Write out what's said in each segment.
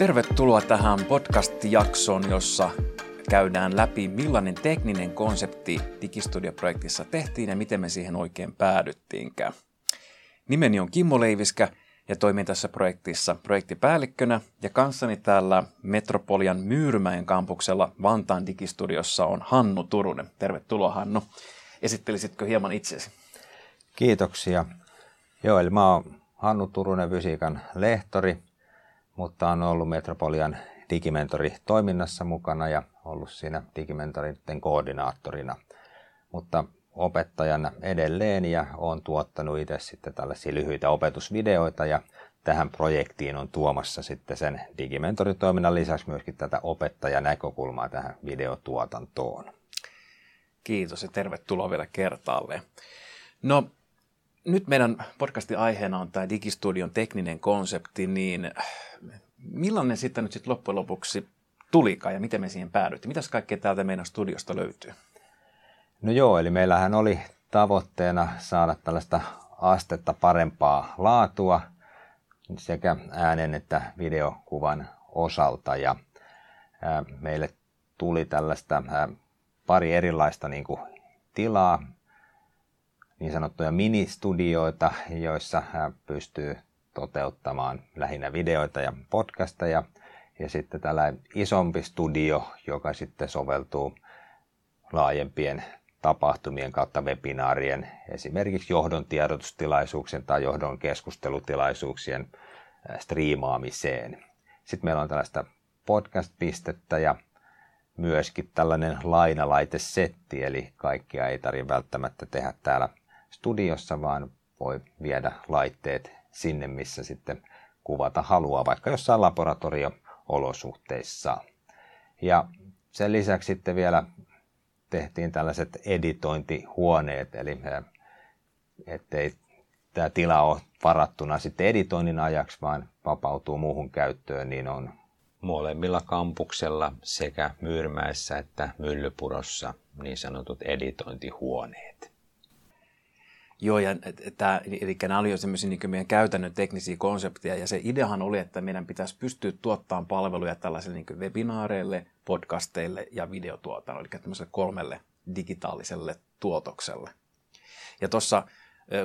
Tervetuloa tähän podcast-jaksoon, jossa käydään läpi, millainen tekninen konsepti Digistudio-projektissa tehtiin ja miten me siihen oikein päädyttiinkään. Nimeni on Kimmo Leiviskä ja toimin tässä projektissa projektipäällikkönä ja kanssani täällä Metropolian Myyrmäen kampuksella Vantaan Digistudiossa on Hannu Turunen. Tervetuloa Hannu. Esittelisitkö hieman itsesi? Kiitoksia. Joo, eli mä oon Hannu Turunen, fysiikan lehtori, mutta on ollut Metropolian digimentori toiminnassa mukana ja ollut siinä digimentoritten koordinaattorina. Mutta opettajana edelleen ja olen tuottanut itse sitten tällaisia lyhyitä opetusvideoita ja tähän projektiin on tuomassa sitten sen digimentoritoiminnan lisäksi myöskin tätä opettajanäkökulmaa tähän videotuotantoon. Kiitos ja tervetuloa vielä kertaalleen. No, nyt meidän podcastin aiheena on tämä Digistudion tekninen konsepti, niin millainen sitten nyt sitten loppujen lopuksi tulikaan ja miten me siihen päädyttiin? Mitäs kaikkea täältä meidän studiosta löytyy? No joo, eli meillähän oli tavoitteena saada tällaista astetta parempaa laatua sekä äänen että videokuvan osalta. Ja meille tuli tällaista pari erilaista niin kuin, tilaa, niin sanottuja ministudioita, joissa pystyy toteuttamaan lähinnä videoita ja podcasteja. Ja sitten tällainen isompi studio, joka sitten soveltuu laajempien tapahtumien kautta webinaarien, esimerkiksi johdon tiedotustilaisuuksien tai johdon keskustelutilaisuuksien striimaamiseen. Sitten meillä on tällaista podcast-pistettä ja myöskin tällainen lainalaitesetti, eli kaikkia ei tarvitse välttämättä tehdä täällä studiossa, vaan voi viedä laitteet sinne, missä sitten kuvata haluaa, vaikka jossain laboratorio-olosuhteissa. Ja sen lisäksi sitten vielä tehtiin tällaiset editointihuoneet, eli ettei tämä tila ole varattuna sitten editoinnin ajaksi, vaan vapautuu muuhun käyttöön, niin on molemmilla kampuksella sekä Myyrmäessä että Myllypurossa niin sanotut editointihuoneet. Joo, ja tämä, eli nämä oli jo semmoisia niin meidän käytännön teknisiä konsepteja, ja se ideahan oli, että meidän pitäisi pystyä tuottamaan palveluja tällaisille niin webinaareille, podcasteille ja videotuotannolle, eli tämmöiselle kolmelle digitaaliselle tuotokselle. Ja tuossa,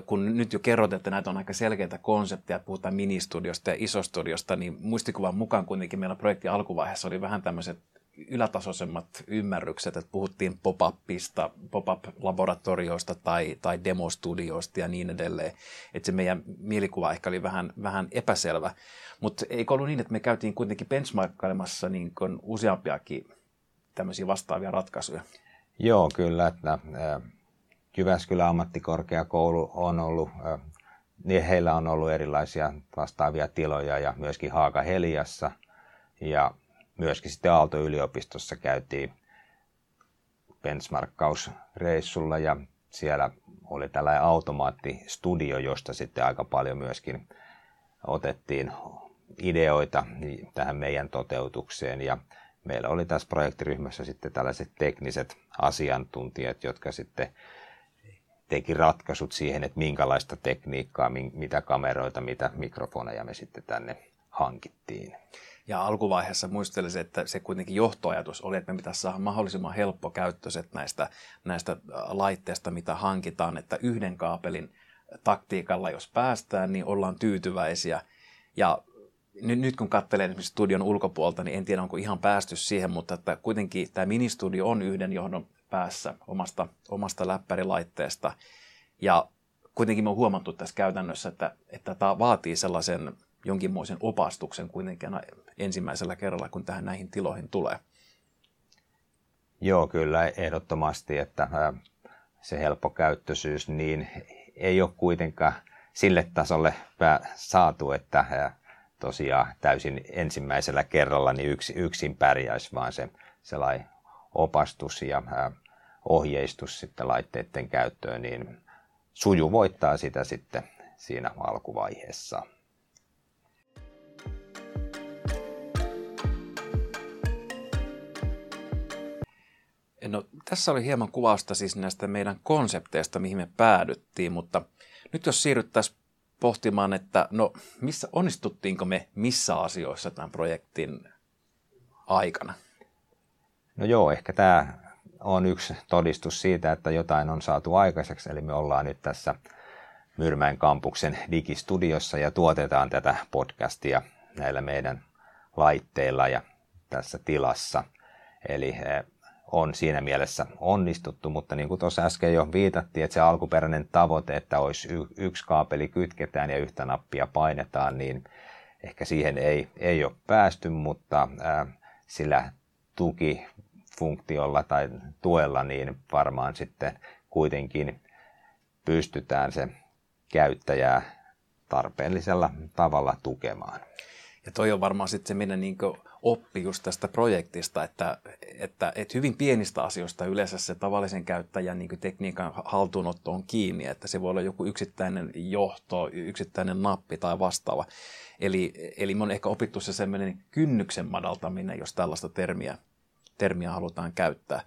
kun nyt jo kerrot, että näitä on aika selkeitä konsepteja, puhutaan ministudiosta ja isostudiosta, niin muistikuvan mukaan kuitenkin meillä projektin alkuvaiheessa oli vähän tämmöiset ylätasoisemmat ymmärrykset, että puhuttiin pop-upista, pop-up-laboratorioista tai, tai demostudioista ja niin edelleen. Että se meidän mielikuva ehkä oli vähän, vähän epäselvä. Mutta eikö ollut niin, että me käytiin kuitenkin benchmarkkailemassa niin useampiakin tämmöisiä vastaavia ratkaisuja? Joo, kyllä. Että, Jyväskylän ammattikorkeakoulu on ollut, niin heillä on ollut erilaisia vastaavia tiloja ja myöskin Haaka Heliassa. Ja myöskin sitten Aalto-yliopistossa käytiin benchmarkkausreissulla ja siellä oli tällainen automaattistudio, josta sitten aika paljon myöskin otettiin ideoita tähän meidän toteutukseen ja meillä oli tässä projektiryhmässä sitten tällaiset tekniset asiantuntijat, jotka sitten teki ratkaisut siihen, että minkälaista tekniikkaa, mitä kameroita, mitä mikrofoneja me sitten tänne hankittiin. Ja alkuvaiheessa muistelisin, että se kuitenkin johtoajatus oli, että me pitäisi saada mahdollisimman helppokäyttöiset näistä, näistä laitteista, mitä hankitaan, että yhden kaapelin taktiikalla, jos päästään, niin ollaan tyytyväisiä. Ja nyt, nyt kun katselen esimerkiksi studion ulkopuolta, niin en tiedä, onko ihan päästy siihen, mutta että kuitenkin tämä ministudio on yhden johdon päässä omasta, omasta läppärilaitteesta. Ja kuitenkin me on huomattu tässä käytännössä, että, että tämä vaatii sellaisen jonkinmoisen opastuksen kuitenkin ensimmäisellä kerralla, kun tähän näihin tiloihin tulee. Joo, kyllä ehdottomasti, että se helppokäyttöisyys niin ei ole kuitenkaan sille tasolle saatu, että tosiaan täysin ensimmäisellä kerralla niin yksi, yksin pärjäisi, vaan se sellainen opastus ja ohjeistus sitten laitteiden käyttöön, niin sujuvoittaa sitä sitten siinä alkuvaiheessa. No, tässä oli hieman kuvausta siis näistä meidän konsepteista, mihin me päädyttiin, mutta nyt jos siirryttäisiin pohtimaan, että no missä onnistuttiinko me missä asioissa tämän projektin aikana? No joo, ehkä tämä on yksi todistus siitä, että jotain on saatu aikaiseksi, eli me ollaan nyt tässä Myrmäen kampuksen digistudiossa ja tuotetaan tätä podcastia näillä meidän laitteilla ja tässä tilassa. Eli eh, on siinä mielessä onnistuttu, mutta niin kuin tuossa äsken jo viitattiin, että se alkuperäinen tavoite, että olisi yksi kaapeli kytketään ja yhtä nappia painetaan, niin ehkä siihen ei, ei ole päästy, mutta ää, sillä tukifunktiolla tai tuella niin varmaan sitten kuitenkin pystytään se käyttäjää tarpeellisella tavalla tukemaan. Ja toi on varmaan sitten se meidän niin oppi just tästä projektista, että, että, että hyvin pienistä asioista yleensä se tavallisen käyttäjän niin tekniikan haltuunotto on kiinni, että se voi olla joku yksittäinen johto, yksittäinen nappi tai vastaava. Eli, eli me on ehkä opittu se sellainen kynnyksen madaltaminen, jos tällaista termiä, termiä halutaan käyttää.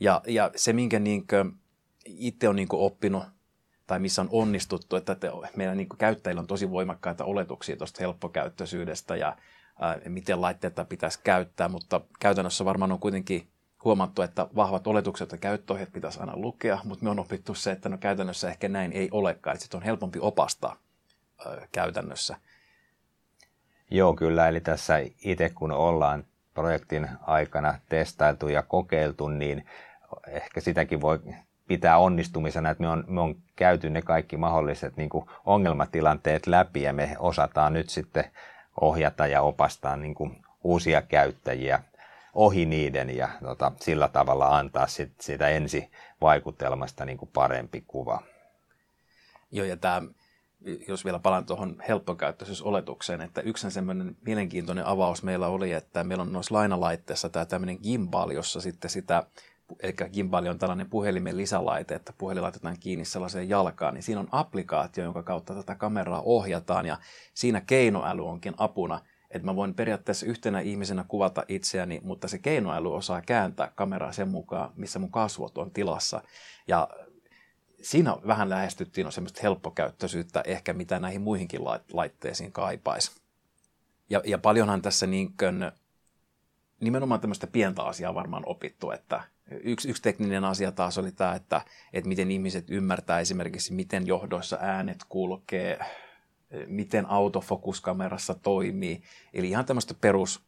Ja, ja se, minkä niin itse on niin oppinut tai missä on onnistuttu, että te, meidän niin käyttäjillä on tosi voimakkaita oletuksia tuosta helppokäyttöisyydestä ja ää, miten laitteita pitäisi käyttää, mutta käytännössä varmaan on kuitenkin huomattu, että vahvat oletukset ja käyttöohjeet pitäisi aina lukea, mutta me on opittu se, että no käytännössä ehkä näin ei olekaan, että on helpompi opastaa ää, käytännössä. Joo, kyllä. Eli tässä itse kun ollaan projektin aikana testailtu ja kokeiltu, niin ehkä sitäkin voi pitää onnistumisena, että me on, me on käyty ne kaikki mahdolliset niin kuin ongelmatilanteet läpi ja me osataan nyt sitten ohjata ja opastaa niin kuin uusia käyttäjiä ohi niiden ja tota, sillä tavalla antaa sit, siitä ensivaikutelmasta niin kuin parempi kuva. Joo, ja tämä, jos vielä palaan tuohon helppokäyttöisyysoletukseen, että yksi semmoinen mielenkiintoinen avaus meillä oli, että meillä on noissa lainalaitteissa tämä tämmöinen gimbal, jossa sitten sitä eli gimbali on tällainen puhelimen lisälaite, että puhelin laitetaan kiinni sellaiseen jalkaan, niin siinä on applikaatio, jonka kautta tätä kameraa ohjataan, ja siinä keinoäly onkin apuna, että mä voin periaatteessa yhtenä ihmisenä kuvata itseäni, mutta se keinoäly osaa kääntää kameraa sen mukaan, missä mun kasvot on tilassa. Ja siinä vähän lähestyttiin on semmoista helppokäyttöisyyttä ehkä, mitä näihin muihinkin laitteisiin kaipaisi. Ja, ja paljonhan tässä niin kuin, nimenomaan tämmöistä pientä asiaa varmaan opittu, että Yksi, yksi tekninen asia taas oli tämä, että, että miten ihmiset ymmärtää esimerkiksi, miten johdoissa äänet kulkee, miten autofokuskamerassa toimii. Eli ihan tämmöistä perus,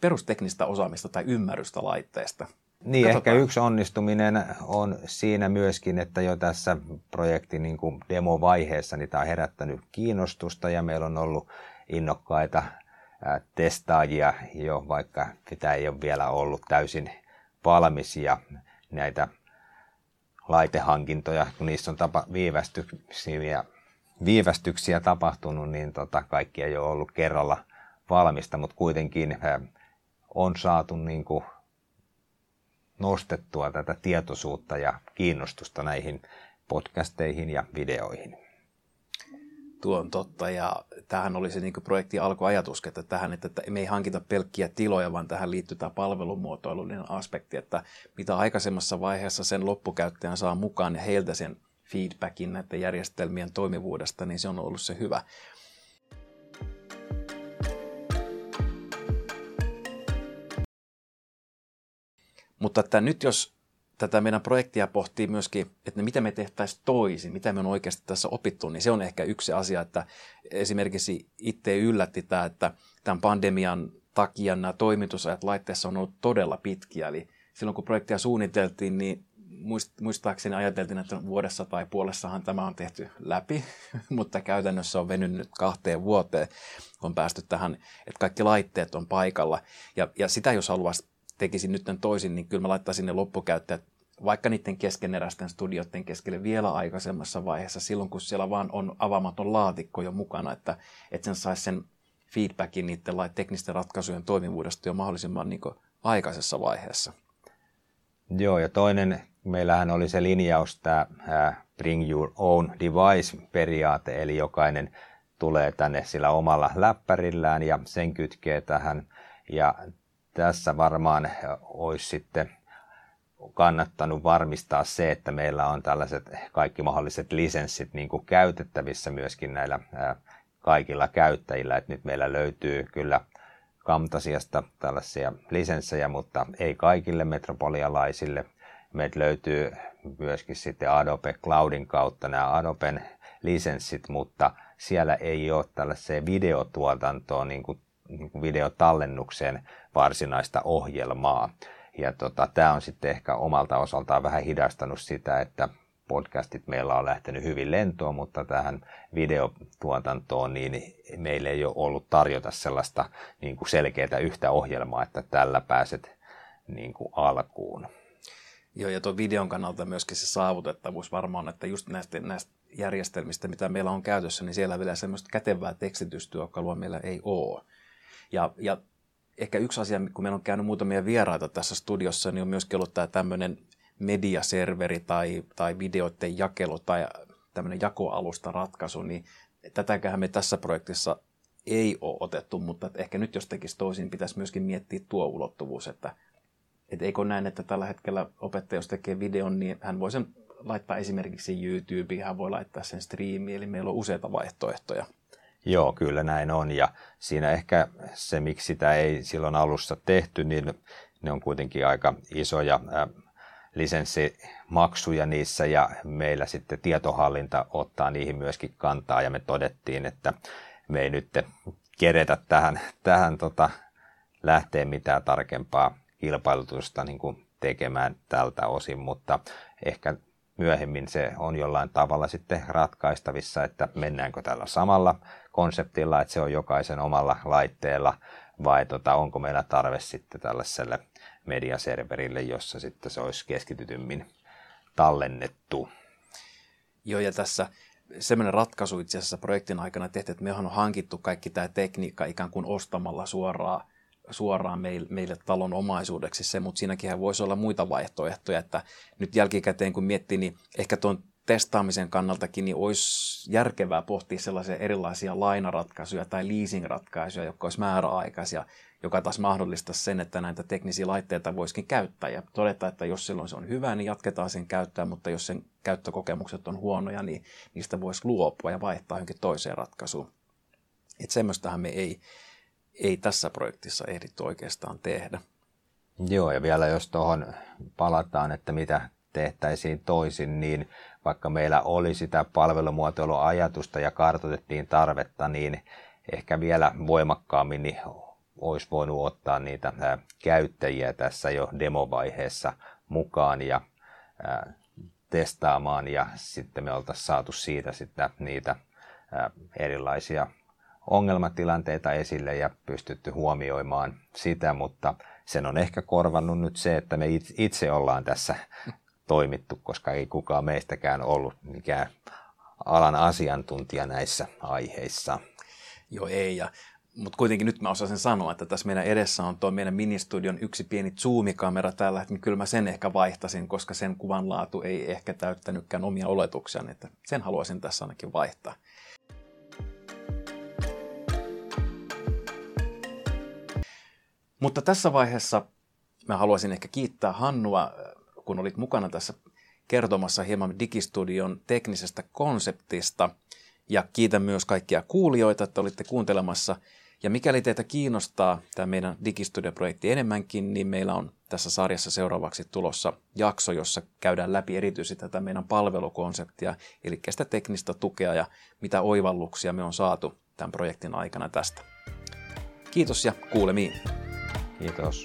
perusteknistä osaamista tai ymmärrystä laitteesta. Niin, Katsotaan. ehkä yksi onnistuminen on siinä myöskin, että jo tässä projektin niin kuin demovaiheessa niin tämä on herättänyt kiinnostusta ja meillä on ollut innokkaita testaajia jo, vaikka sitä ei ole vielä ollut täysin valmis ja näitä laitehankintoja, kun niissä on tapa, viivästyksiä, viivästyksiä tapahtunut, niin tota, kaikki ei ole ollut kerralla valmista, mutta kuitenkin on saatu niin kuin nostettua tätä tietoisuutta ja kiinnostusta näihin podcasteihin ja videoihin. Tuo on totta ja tähän oli se niin projekti alkuajatus, että tähän, että me ei hankita pelkkiä tiloja, vaan tähän liittyy tämä palvelumuotoilullinen aspekti, että mitä aikaisemmassa vaiheessa sen loppukäyttäjän saa mukaan ja heiltä sen feedbackin näiden järjestelmien toimivuudesta, niin se on ollut se hyvä. Mutta että nyt jos tätä meidän projektia pohtii myöskin, että mitä me tehtäisiin toisin, mitä me on oikeasti tässä opittu, niin se on ehkä yksi asia, että esimerkiksi itse yllätti tämä, että tämän pandemian takia nämä toimitusajat laitteessa on ollut todella pitkiä, eli silloin kun projektia suunniteltiin, niin muistaakseni ajateltiin, että vuodessa tai puolessahan tämä on tehty läpi, mutta käytännössä on venynyt kahteen vuoteen, on päästy tähän, että kaikki laitteet on paikalla. Ja, ja sitä jos haluaisi tekisin nyt toisin, niin kyllä mä laittaisin ne loppukäyttäjät vaikka niiden keskeneräisten studioiden keskelle vielä aikaisemmassa vaiheessa, silloin kun siellä vaan on avaamaton laatikko jo mukana, että, että sen saisi sen feedbackin niiden teknisten ratkaisujen toimivuudesta jo mahdollisimman niin aikaisessa vaiheessa. Joo, ja toinen, meillähän oli se linjaus, tämä bring your own device-periaate, eli jokainen tulee tänne sillä omalla läppärillään ja sen kytkee tähän. Ja tässä varmaan olisi sitten kannattanut varmistaa se, että meillä on tällaiset kaikki mahdolliset lisenssit niin kuin käytettävissä myöskin näillä kaikilla käyttäjillä. että nyt meillä löytyy kyllä Camtasiasta tällaisia lisenssejä, mutta ei kaikille metropolialaisille. Meiltä löytyy myöskin sitten Adobe Cloudin kautta nämä Adoben lisenssit, mutta siellä ei ole tällaiseen videotuotantoon, niin kuin, niin kuin videotallennukseen varsinaista ohjelmaa. Ja tota, tämä on sitten ehkä omalta osaltaan vähän hidastanut sitä, että podcastit meillä on lähtenyt hyvin lentoon, mutta tähän videotuotantoon niin meillä ei ole ollut tarjota sellaista niin kuin selkeää yhtä ohjelmaa, että tällä pääset niin kuin alkuun. Joo, ja tuon videon kannalta myöskin se saavutettavuus varmaan, että just näistä, näistä järjestelmistä, mitä meillä on käytössä, niin siellä vielä semmoista kätevää tekstitystyökalua meillä ei ole. Ja, ja ehkä yksi asia, kun meillä on käynyt muutamia vieraita tässä studiossa, niin on myöskin ollut tämä tämmöinen mediaserveri tai, tai videoiden jakelu tai tämmöinen jakoalusta ratkaisu, niin tätäkään me tässä projektissa ei ole otettu, mutta ehkä nyt jos tekisi toisin, pitäisi myöskin miettiä tuo ulottuvuus, että et eikö näin, että tällä hetkellä opettaja, jos tekee videon, niin hän voi sen laittaa esimerkiksi YouTubeen, hän voi laittaa sen striimiin, eli meillä on useita vaihtoehtoja. Joo, kyllä näin on. Ja siinä ehkä se, miksi sitä ei silloin alussa tehty, niin ne on kuitenkin aika isoja lisenssimaksuja niissä. Ja meillä sitten tietohallinta ottaa niihin myöskin kantaa. Ja me todettiin, että me ei nyt keretä tähän, tähän tota, lähteä mitään tarkempaa kilpailutusta niin kuin tekemään tältä osin, mutta ehkä myöhemmin se on jollain tavalla sitten ratkaistavissa, että mennäänkö tällä samalla konseptilla, että se on jokaisen omalla laitteella, vai tota, onko meillä tarve sitten tällaiselle mediaserverille, jossa sitten se olisi keskitytymmin tallennettu. Joo, ja tässä semmoinen ratkaisu itse asiassa projektin aikana tehty, että mehän on hankittu kaikki tämä tekniikka ikään kuin ostamalla suoraan, suoraan meille, meille talon omaisuudeksi se, mutta siinäkin voisi olla muita vaihtoehtoja, että nyt jälkikäteen kun miettii, niin ehkä tuon testaamisen kannaltakin niin olisi järkevää pohtia sellaisia erilaisia lainaratkaisuja tai leasing-ratkaisuja, jotka olisi määräaikaisia, joka taas mahdollistaa sen, että näitä teknisiä laitteita voisikin käyttää ja todeta, että jos silloin se on hyvä, niin jatketaan sen käyttöä, mutta jos sen käyttökokemukset on huonoja, niin niistä voisi luopua ja vaihtaa johonkin toiseen ratkaisuun. Että semmoistahan me ei, ei tässä projektissa ehditty oikeastaan tehdä. Joo, ja vielä jos tuohon palataan, että mitä tehtäisiin toisin, niin vaikka meillä oli sitä palvelumuotoiluajatusta ja kartoitettiin tarvetta, niin ehkä vielä voimakkaammin niin olisi voinut ottaa niitä käyttäjiä tässä jo demovaiheessa mukaan ja testaamaan ja sitten me oltaisiin saatu siitä sitten niitä erilaisia ongelmatilanteita esille ja pystytty huomioimaan sitä, mutta sen on ehkä korvannut nyt se, että me itse ollaan tässä toimittu, koska ei kukaan meistäkään ollut mikään alan asiantuntija näissä aiheissa. Joo, ei. Ja, mutta kuitenkin nyt mä osasin sanoa, että tässä meidän edessä on tuo meidän ministudion yksi pieni zoomikamera tällä, että kyllä mä sen ehkä vaihtasin, koska sen kuvan laatu ei ehkä täyttänytkään omia oletuksia, että sen haluaisin tässä ainakin vaihtaa. Mutta tässä vaiheessa mä haluaisin ehkä kiittää Hannua kun olit mukana tässä kertomassa hieman Digistudion teknisestä konseptista. Ja kiitän myös kaikkia kuulijoita, että olitte kuuntelemassa. Ja mikäli teitä kiinnostaa tämä meidän Digistudio-projekti enemmänkin, niin meillä on tässä sarjassa seuraavaksi tulossa jakso, jossa käydään läpi erityisesti tätä meidän palvelukonseptia, eli sitä teknistä tukea ja mitä oivalluksia me on saatu tämän projektin aikana tästä. Kiitos ja kuulemiin. этаж.